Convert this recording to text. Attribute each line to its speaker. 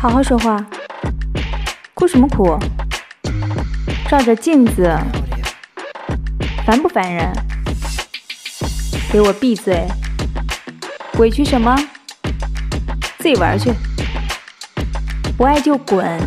Speaker 1: 好好说话，哭什么？哭照着镜子。烦不烦？人给我闭嘴，委屈什么？自己玩去。不爱就滚。